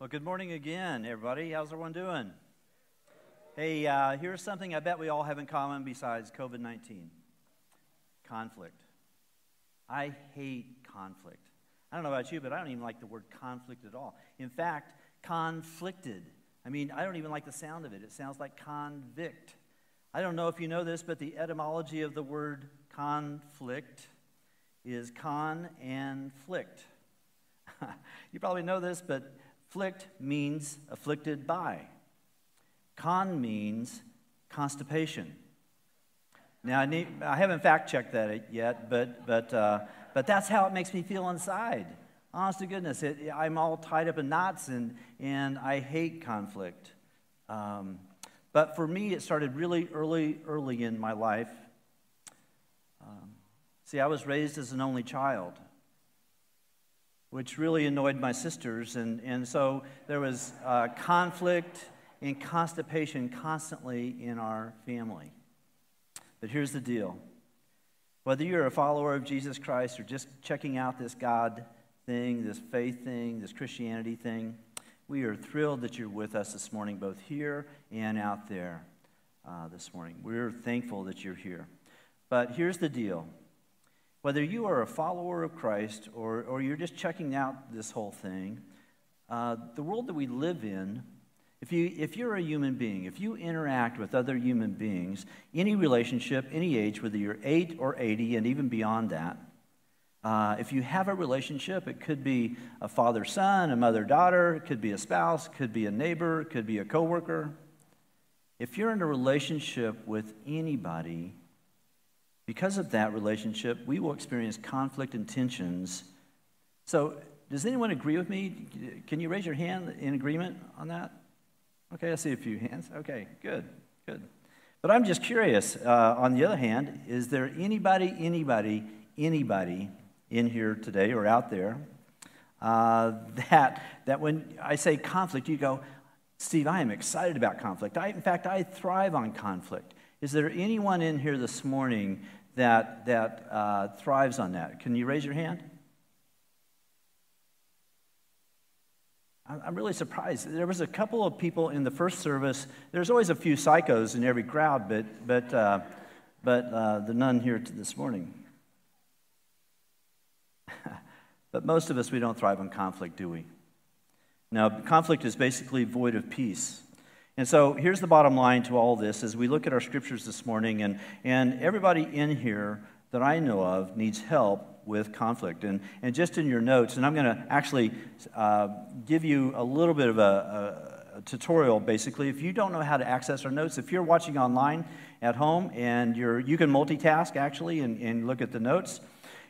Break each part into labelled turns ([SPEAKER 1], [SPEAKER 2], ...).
[SPEAKER 1] Well, good morning again, everybody. How's everyone doing? Hey, uh, here's something I bet we all have in common besides COVID 19 conflict. I hate conflict. I don't know about you, but I don't even like the word conflict at all. In fact, conflicted. I mean, I don't even like the sound of it. It sounds like convict. I don't know if you know this, but the etymology of the word conflict is con and flict. you probably know this, but Flict means afflicted by. Con means constipation. Now, I, need, I haven't fact checked that yet, but, but, uh, but that's how it makes me feel inside. Honest to goodness, it, I'm all tied up in knots and, and I hate conflict. Um, but for me, it started really early, early in my life. Um, see, I was raised as an only child which really annoyed my sisters. And, and so there was uh, conflict and constipation constantly in our family. But here's the deal whether you're a follower of Jesus Christ or just checking out this God thing, this faith thing, this Christianity thing, we are thrilled that you're with us this morning, both here and out there uh, this morning. We're thankful that you're here. But here's the deal whether you are a follower of Christ or, or you're just checking out this whole thing, uh, the world that we live in, if, you, if you're a human being, if you interact with other human beings, any relationship, any age, whether you're 8 or 80 and even beyond that, uh, if you have a relationship, it could be a father son, a mother daughter, it could be a spouse, it could be a neighbor, it could be a coworker. If you're in a relationship with anybody, because of that relationship, we will experience conflict and tensions. So, does anyone agree with me? Can you raise your hand in agreement on that? Okay, I see a few hands. Okay, good, good. But I'm just curious. Uh, on the other hand, is there anybody, anybody, anybody in here today or out there uh, that, that when I say conflict, you go, Steve, I am excited about conflict. I, in fact, I thrive on conflict. Is there anyone in here this morning that, that uh, thrives on that. Can you raise your hand? I'm really surprised. There was a couple of people in the first service. There's always a few psychos in every crowd, but, but, uh, but uh, the none here this morning. but most of us, we don't thrive on conflict, do we? Now, conflict is basically void of peace. And so here's the bottom line to all this as we look at our scriptures this morning, and, and everybody in here that I know of needs help with conflict. And, and just in your notes, and I'm going to actually uh, give you a little bit of a, a, a, tutorial basically. If you don't know how to access our notes, if you're watching online at home and you're, you can multitask actually and, and look at the notes.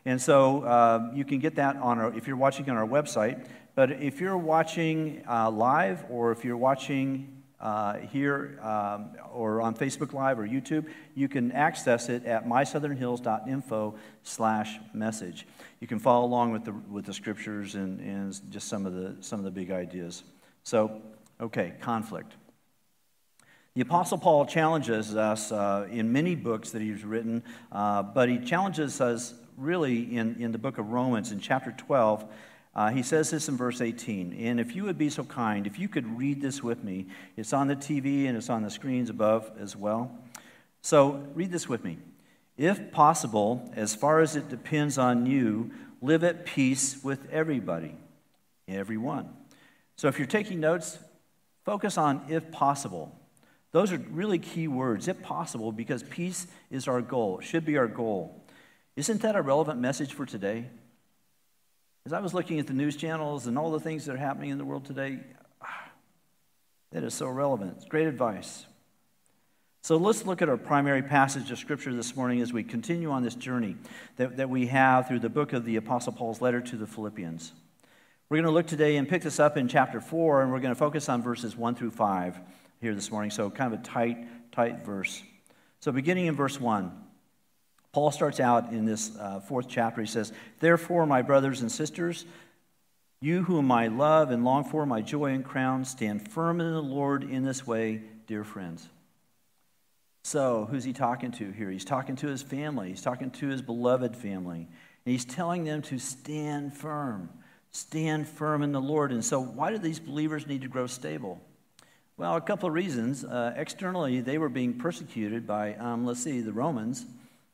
[SPEAKER 1] And so uh, you can get that on our, if you're watching on our website. But if you're watching uh, live or if you're watching uh, here um, or on Facebook Live or YouTube, you can access it at mysouthernhills.info slash message. You can follow along with the, with the scriptures and, and just some of, the, some of the big ideas. So, okay, conflict. The Apostle Paul challenges us uh, in many books that he's written, uh, but he challenges us really in, in the book of Romans in chapter 12 uh, he says this in verse 18. And if you would be so kind, if you could read this with me, it's on the TV and it's on the screens above as well. So read this with me. If possible, as far as it depends on you, live at peace with everybody, everyone. So if you're taking notes, focus on if possible. Those are really key words, if possible, because peace is our goal, should be our goal. Isn't that a relevant message for today? As I was looking at the news channels and all the things that are happening in the world today, that is so relevant. It's great advice. So let's look at our primary passage of Scripture this morning as we continue on this journey that, that we have through the book of the Apostle Paul's letter to the Philippians. We're going to look today and pick this up in chapter 4, and we're going to focus on verses 1 through 5 here this morning. So, kind of a tight, tight verse. So, beginning in verse 1. Paul starts out in this uh, fourth chapter. He says, Therefore, my brothers and sisters, you whom I love and long for, my joy and crown, stand firm in the Lord in this way, dear friends. So, who's he talking to here? He's talking to his family, he's talking to his beloved family. And he's telling them to stand firm, stand firm in the Lord. And so, why do these believers need to grow stable? Well, a couple of reasons. Uh, externally, they were being persecuted by, um, let's see, the Romans,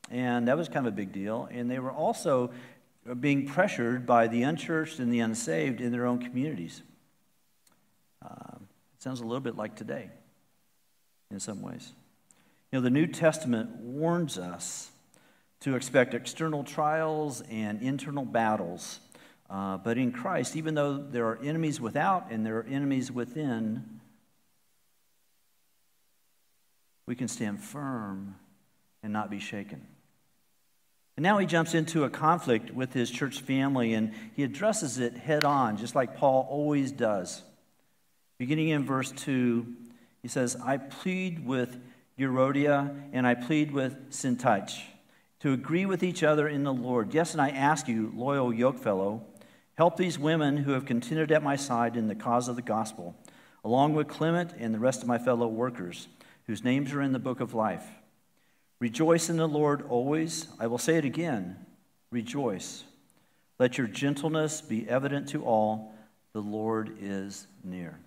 [SPEAKER 1] and that was kind of a big deal. And they were also being pressured by the unchurched and the unsaved in their own communities. Uh, it sounds a little bit like today in some ways. You know, the New Testament warns us to expect external trials and internal battles. Uh, but in Christ, even though there are enemies without and there are enemies within, we can stand firm and not be shaken. And now he jumps into a conflict with his church family and he addresses it head on, just like Paul always does. Beginning in verse 2, he says, I plead with Euodia and I plead with Syntyche to agree with each other in the Lord. Yes, and I ask you, loyal yokefellow, help these women who have contended at my side in the cause of the gospel, along with Clement and the rest of my fellow workers, whose names are in the book of life. Rejoice in the Lord always. I will say it again rejoice. Let your gentleness be evident to all. The Lord is near.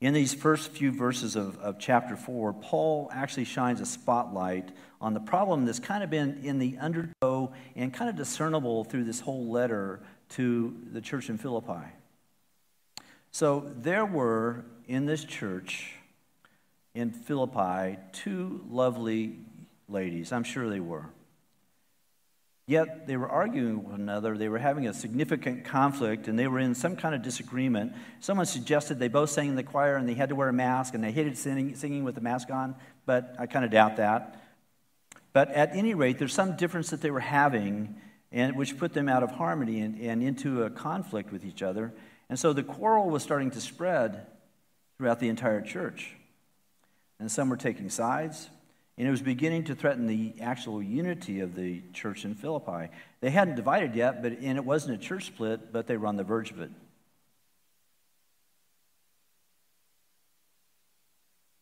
[SPEAKER 1] In these first few verses of, of chapter 4, Paul actually shines a spotlight on the problem that's kind of been in the undertow and kind of discernible through this whole letter to the church in Philippi. So there were in this church in Philippi two lovely ladies. I'm sure they were. Yet they were arguing with one another. They were having a significant conflict and they were in some kind of disagreement. Someone suggested they both sang in the choir and they had to wear a mask and they hated singing, singing with the mask on, but I kind of doubt that. But at any rate, there's some difference that they were having and which put them out of harmony and, and into a conflict with each other. And so the quarrel was starting to spread throughout the entire church. And some were taking sides, and it was beginning to threaten the actual unity of the church in Philippi. They hadn't divided yet, but, and it wasn't a church split, but they were on the verge of it.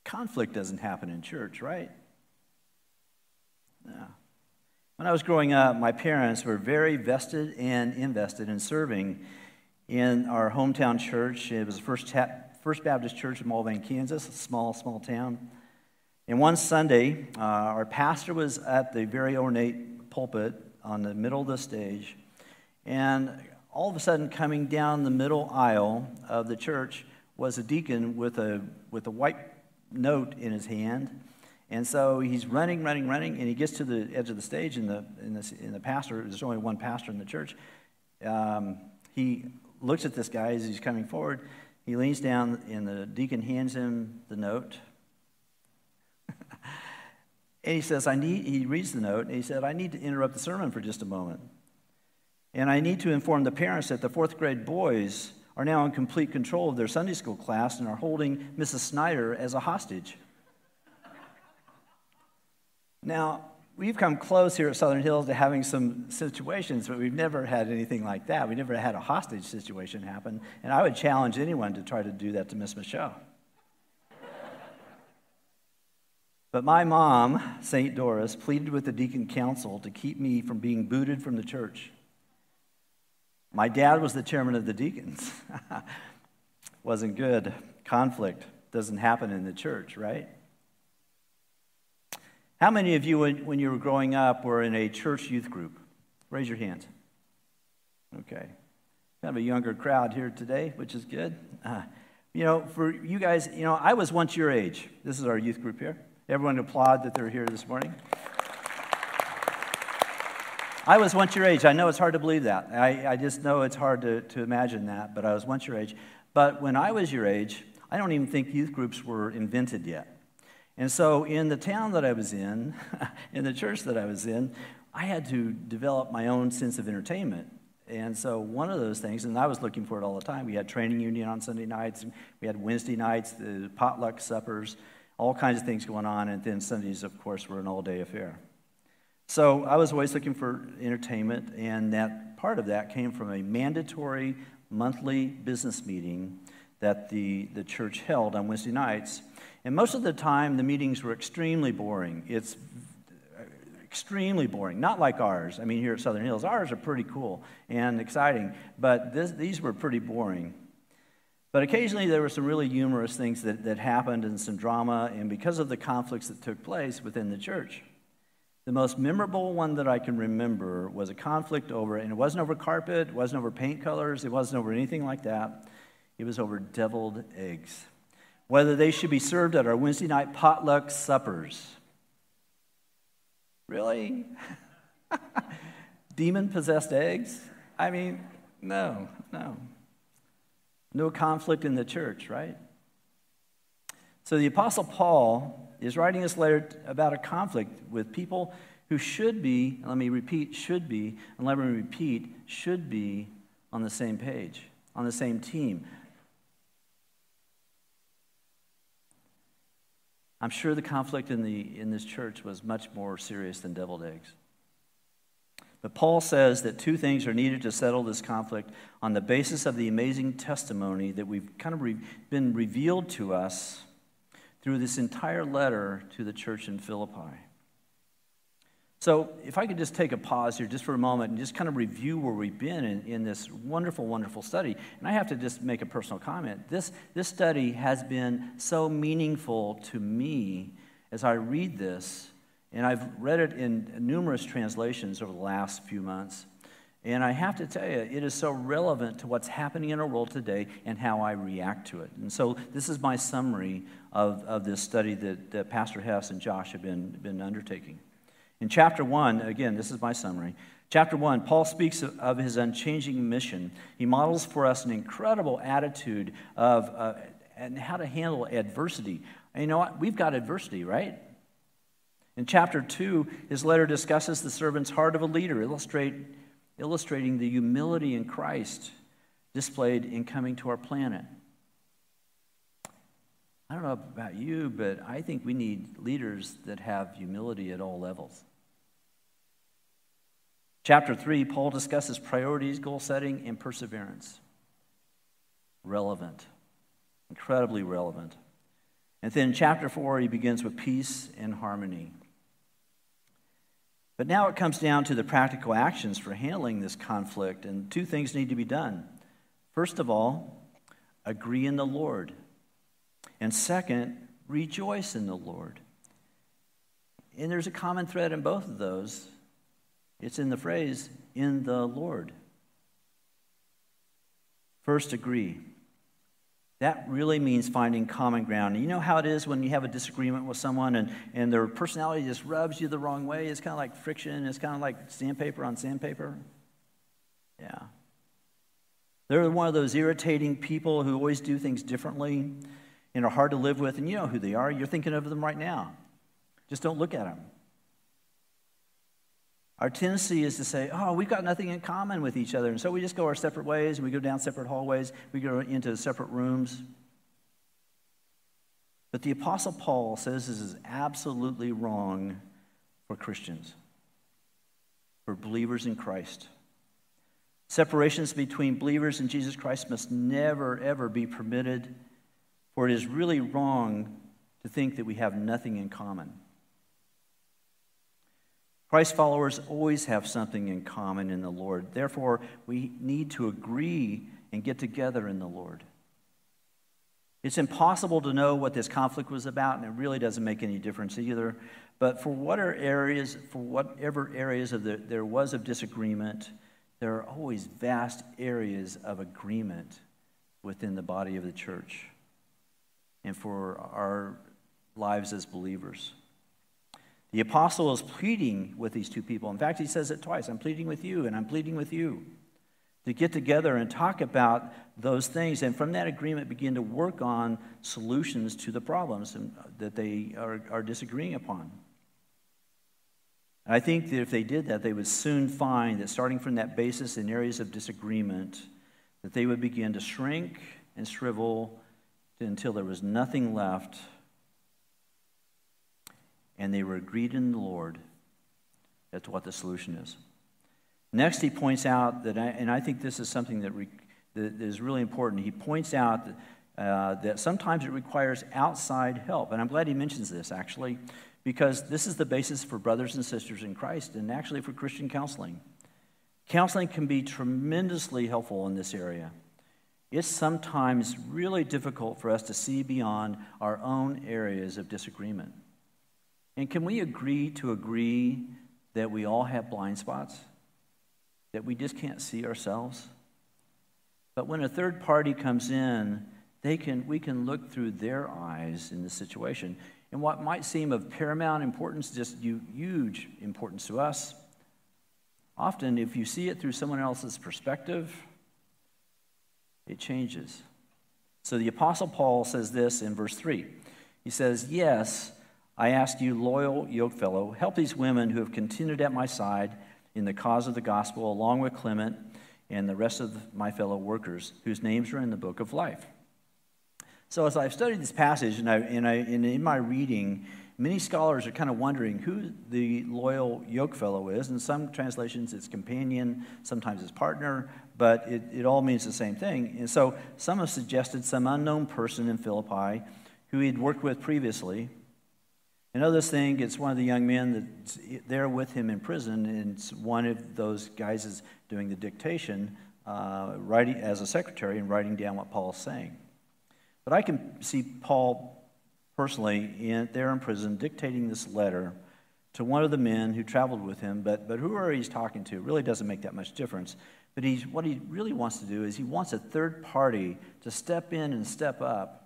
[SPEAKER 1] Conflict doesn't happen in church, right? No. When I was growing up, my parents were very vested and invested in serving in our hometown church. It was the first, first Baptist Church in Mulvane, Kansas, a small, small town. And one Sunday, uh, our pastor was at the very ornate pulpit on the middle of the stage, and all of a sudden, coming down the middle aisle of the church was a deacon with a, with a white note in his hand. And so he's running, running, running, and he gets to the edge of the stage, and the, and the, and the pastor, there's only one pastor in the church, um, he looks at this guy as he's coming forward. He leans down, and the deacon hands him the note and he says, I need, he reads the note, and he said, I need to interrupt the sermon for just a moment. And I need to inform the parents that the fourth grade boys are now in complete control of their Sunday school class and are holding Mrs. Snyder as a hostage. now, we've come close here at Southern Hills to having some situations, but we've never had anything like that. We never had a hostage situation happen. And I would challenge anyone to try to do that to Miss Michelle. But my mom, St. Doris, pleaded with the deacon council to keep me from being booted from the church. My dad was the chairman of the deacons. Wasn't good. Conflict doesn't happen in the church, right? How many of you, when, you were growing up, were in a church youth group? Raise your hands. Okay. Kind of a younger crowd here today, which is good. Uh, you know, for you guys, you know, I was once your age. This is our youth group here. Everyone applaud that they're here this morning. I was once your age. I know it's hard to believe that. I, I just know it's hard to, to imagine that, but I was once your age. But when I was your age, I don't even think youth groups were invented yet. And so, in the town that I was in, in the church that I was in, I had to develop my own sense of entertainment. And so, one of those things, and I was looking for it all the time, we had training union on Sunday nights, we had Wednesday nights, the potluck suppers, all kinds of things going on. And then Sundays, of course, were an all day affair. So I was always looking for entertainment, and that part of that came from a mandatory monthly business meeting that the, the church held on Wednesday nights. And most of the time, the meetings were extremely boring. It's extremely boring. Not like ours. I mean, here at Southern Hills, ours are pretty cool and exciting, but this, these were pretty boring. But occasionally there were some really humorous things that, that happened and some drama, and because of the conflicts that took place within the church. The most memorable one that I can remember was a conflict over, and it wasn't over carpet, it wasn't over paint colors, it wasn't over anything like that. It was over deviled eggs. Whether they should be served at our Wednesday night potluck suppers. Really? Demon possessed eggs? I mean, no, no. No conflict in the church, right? So the Apostle Paul is writing this letter about a conflict with people who should be, let me repeat, should be, and let me repeat, should be on the same page, on the same team. I'm sure the conflict in, the, in this church was much more serious than deviled eggs. But Paul says that two things are needed to settle this conflict on the basis of the amazing testimony that we've kind of re- been revealed to us through this entire letter to the church in Philippi. So, if I could just take a pause here just for a moment and just kind of review where we've been in, in this wonderful, wonderful study. And I have to just make a personal comment. This, this study has been so meaningful to me as I read this and I've read it in numerous translations over the last few months. And I have to tell you, it is so relevant to what's happening in our world today and how I react to it. And so, this is my summary of, of this study that, that Pastor Hess and Josh have been, been undertaking. In chapter one, again, this is my summary. Chapter one, Paul speaks of, of his unchanging mission. He models for us an incredible attitude of uh, and how to handle adversity. And you know what? We've got adversity, right? In chapter 2, his letter discusses the servant's heart of a leader, illustrate, illustrating the humility in Christ displayed in coming to our planet. I don't know about you, but I think we need leaders that have humility at all levels. Chapter 3, Paul discusses priorities, goal setting, and perseverance. Relevant, incredibly relevant. And then chapter 4, he begins with peace and harmony. But now it comes down to the practical actions for handling this conflict, and two things need to be done. First of all, agree in the Lord. And second, rejoice in the Lord. And there's a common thread in both of those. It's in the phrase, in the Lord. First, agree. That really means finding common ground. You know how it is when you have a disagreement with someone and, and their personality just rubs you the wrong way? It's kind of like friction, it's kind of like sandpaper on sandpaper. Yeah. They're one of those irritating people who always do things differently and are hard to live with, and you know who they are. You're thinking of them right now. Just don't look at them. Our tendency is to say, oh, we've got nothing in common with each other. And so we just go our separate ways and we go down separate hallways, we go into separate rooms. But the Apostle Paul says this is absolutely wrong for Christians, for believers in Christ. Separations between believers in Jesus Christ must never, ever be permitted, for it is really wrong to think that we have nothing in common. Christ followers always have something in common in the Lord. Therefore, we need to agree and get together in the Lord. It's impossible to know what this conflict was about, and it really doesn't make any difference either. But for whatever areas, for whatever areas of the, there was of disagreement, there are always vast areas of agreement within the body of the church and for our lives as believers. The apostle is pleading with these two people. In fact, he says it twice I'm pleading with you, and I'm pleading with you to get together and talk about those things, and from that agreement, begin to work on solutions to the problems uh, that they are, are disagreeing upon. I think that if they did that, they would soon find that starting from that basis in areas of disagreement, that they would begin to shrink and shrivel until there was nothing left and they were agreed in the Lord to what the solution is. Next, he points out that, and I think this is something that, re, that is really important. He points out that, uh, that sometimes it requires outside help. And I'm glad he mentions this, actually, because this is the basis for brothers and sisters in Christ and actually for Christian counseling. Counseling can be tremendously helpful in this area. It's sometimes really difficult for us to see beyond our own areas of disagreement. And can we agree to agree that we all have blind spots? That we just can't see ourselves? But when a third party comes in, they can, we can look through their eyes in the situation. And what might seem of paramount importance, just huge importance to us, often if you see it through someone else's perspective, it changes. So the Apostle Paul says this in verse 3. He says, Yes, I ask you, loyal yokefellow, help these women who have continued at my side in the cause of the gospel, along with Clement and the rest of my fellow workers, whose names are in the book of life. So, as I've studied this passage and, I, and, I, and in my reading, many scholars are kind of wondering who the loyal yokefellow is. In some translations, it's companion, sometimes it's partner, but it, it all means the same thing. And so, some have suggested some unknown person in Philippi who he'd worked with previously Another thing, it's one of the young men that's there with him in prison, and one of those guys is doing the dictation, uh, writing as a secretary and writing down what Paul's saying. But I can see Paul personally in, there in prison dictating this letter to one of the men who traveled with him, but, but whoever he's talking to really doesn't make that much difference. But he's, what he really wants to do is he wants a third party to step in and step up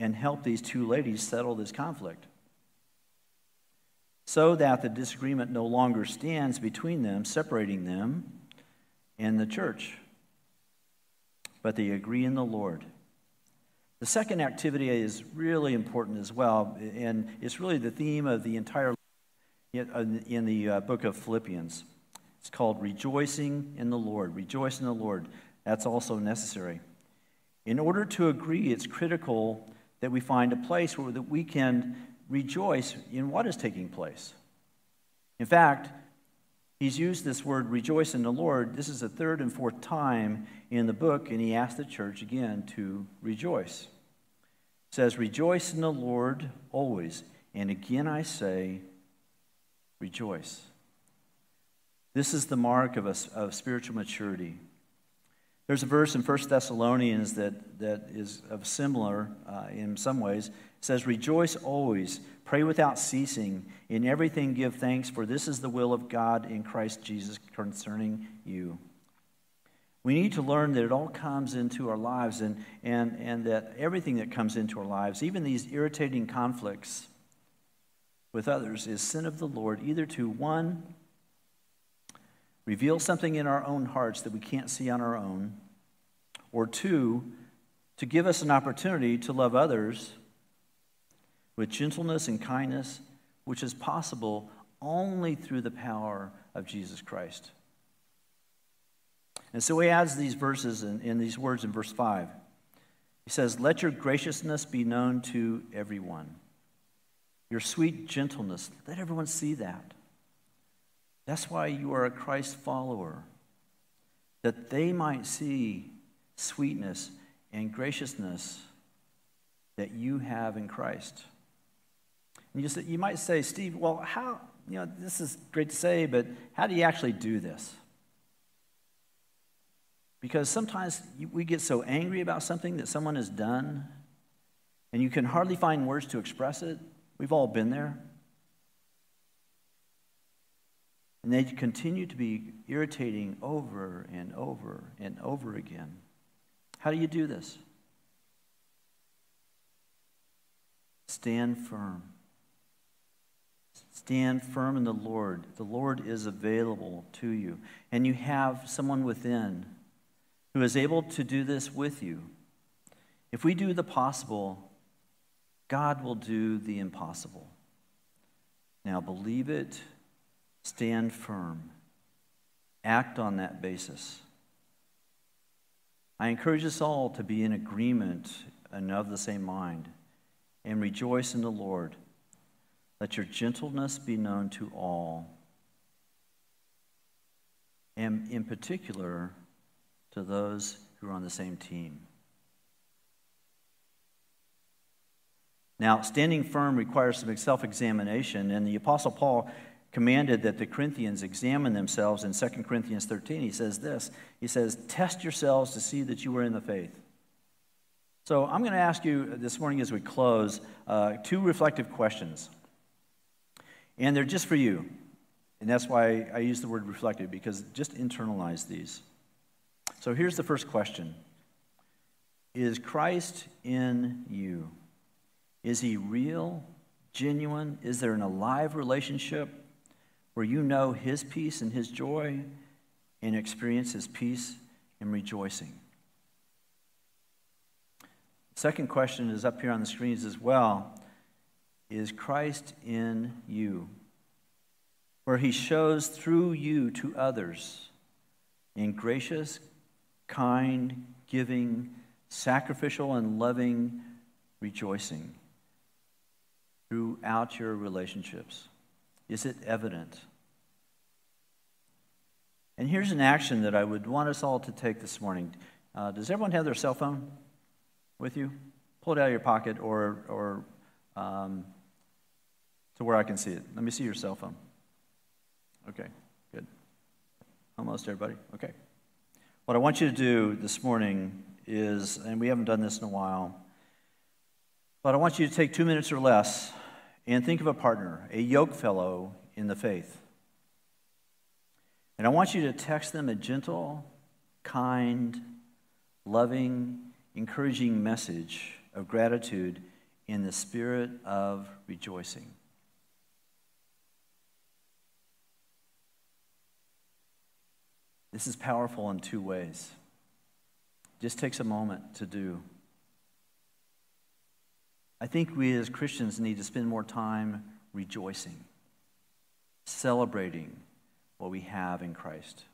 [SPEAKER 1] and help these two ladies settle this conflict so that the disagreement no longer stands between them, separating them and the church, but they agree in the Lord. The second activity is really important as well, and it's really the theme of the entire in the uh, book of Philippians. It's called Rejoicing in the Lord. Rejoice in the Lord. That's also necessary. In order to agree, it's critical that we find a place where that we can rejoice in what is taking place. In fact, he's used this word rejoice in the Lord. This is the third and fourth time in the book, and he asked the church again to rejoice. It says, Rejoice in the Lord always. And again I say, rejoice. This is the mark of, a, of spiritual maturity. There's a verse in 1 Thessalonians that, that is of similar uh, in some ways. It says, Rejoice always, pray without ceasing, in everything give thanks, for this is the will of God in Christ Jesus concerning you. We need to learn that it all comes into our lives and, and, and that everything that comes into our lives, even these irritating conflicts with others, is sin of the Lord, either to one, reveal something in our own hearts that we can't see on our own, or two, to give us an opportunity to love others with gentleness and kindness, which is possible only through the power of Jesus Christ. And so he adds these verses in, in these words in verse 5. He says, Let your graciousness be known to everyone, your sweet gentleness, let everyone see that. That's why you are a Christ follower, that they might see sweetness and graciousness that you have in Christ. And you, say, you might say, Steve, well, how, you know, this is great to say, but how do you actually do this? Because sometimes we get so angry about something that someone has done, and you can hardly find words to express it. We've all been there. And they continue to be irritating over and over and over again. How do you do this? Stand firm. Stand firm in the Lord. The Lord is available to you. And you have someone within who is able to do this with you. If we do the possible, God will do the impossible. Now, believe it Stand firm. Act on that basis. I encourage us all to be in agreement and of the same mind and rejoice in the Lord. Let your gentleness be known to all, and in particular to those who are on the same team. Now, standing firm requires some self examination, and the Apostle Paul commanded that the Corinthians examine themselves in 2 Corinthians 13. He says this He says, Test yourselves to see that you are in the faith. So I'm going to ask you this morning as we close uh, two reflective questions. And they're just for you. And that's why I use the word reflective, because just internalize these. So here's the first question Is Christ in you? Is he real, genuine? Is there an alive relationship where you know his peace and his joy and experience his peace and rejoicing? Second question is up here on the screens as well. Is Christ in you? Where he shows through you to others in gracious, kind, giving, sacrificial, and loving rejoicing throughout your relationships? Is it evident? And here's an action that I would want us all to take this morning. Uh, does everyone have their cell phone with you? Pull it out of your pocket or, or um, to where I can see it. Let me see your cell phone. Okay, good. Almost everybody? Okay. What I want you to do this morning is, and we haven't done this in a while, but I want you to take two minutes or less and think of a partner, a yoke fellow in the faith. And I want you to text them a gentle, kind, loving, encouraging message of gratitude in the spirit of rejoicing. This is powerful in two ways. Just takes a moment to do. I think we as Christians need to spend more time rejoicing, celebrating what we have in Christ.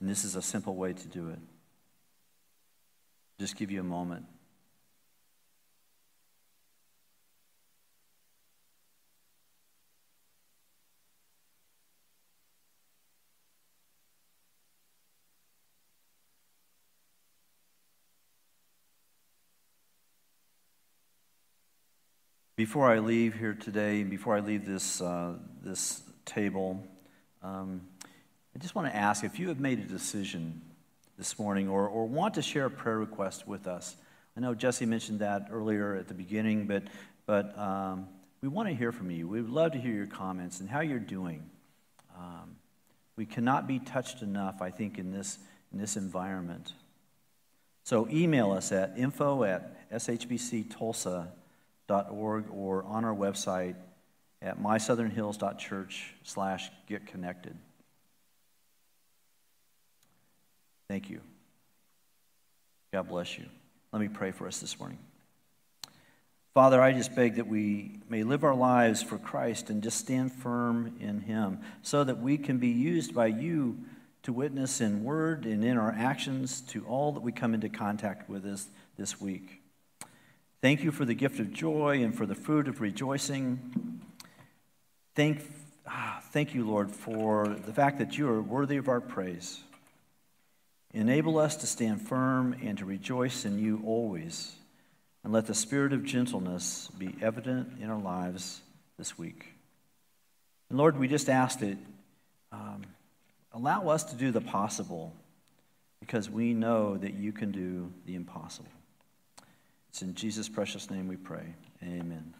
[SPEAKER 1] And this is a simple way to do it. Just give you a moment. Before I leave here today, before I leave this, uh, this table, um, I just want to ask if you have made a decision this morning or, or want to share a prayer request with us. I know Jesse mentioned that earlier at the beginning, but, but um, we want to hear from you. We'd love to hear your comments and how you're doing. Um, we cannot be touched enough, I think, in this, in this environment. So email us at info at shbctulsa.com org or on our website at mysouthernhills.church slash get connected. Thank you. God bless you. Let me pray for us this morning. Father, I just beg that we may live our lives for Christ and just stand firm in Him so that we can be used by you to witness in word and in our actions to all that we come into contact with this, this week. Thank you for the gift of joy and for the fruit of rejoicing. Thank, ah, thank you, Lord, for the fact that you are worthy of our praise. Enable us to stand firm and to rejoice in you always. And let the spirit of gentleness be evident in our lives this week. And Lord, we just ask that um, allow us to do the possible because we know that you can do the impossible. It's in Jesus' precious name we pray. Amen.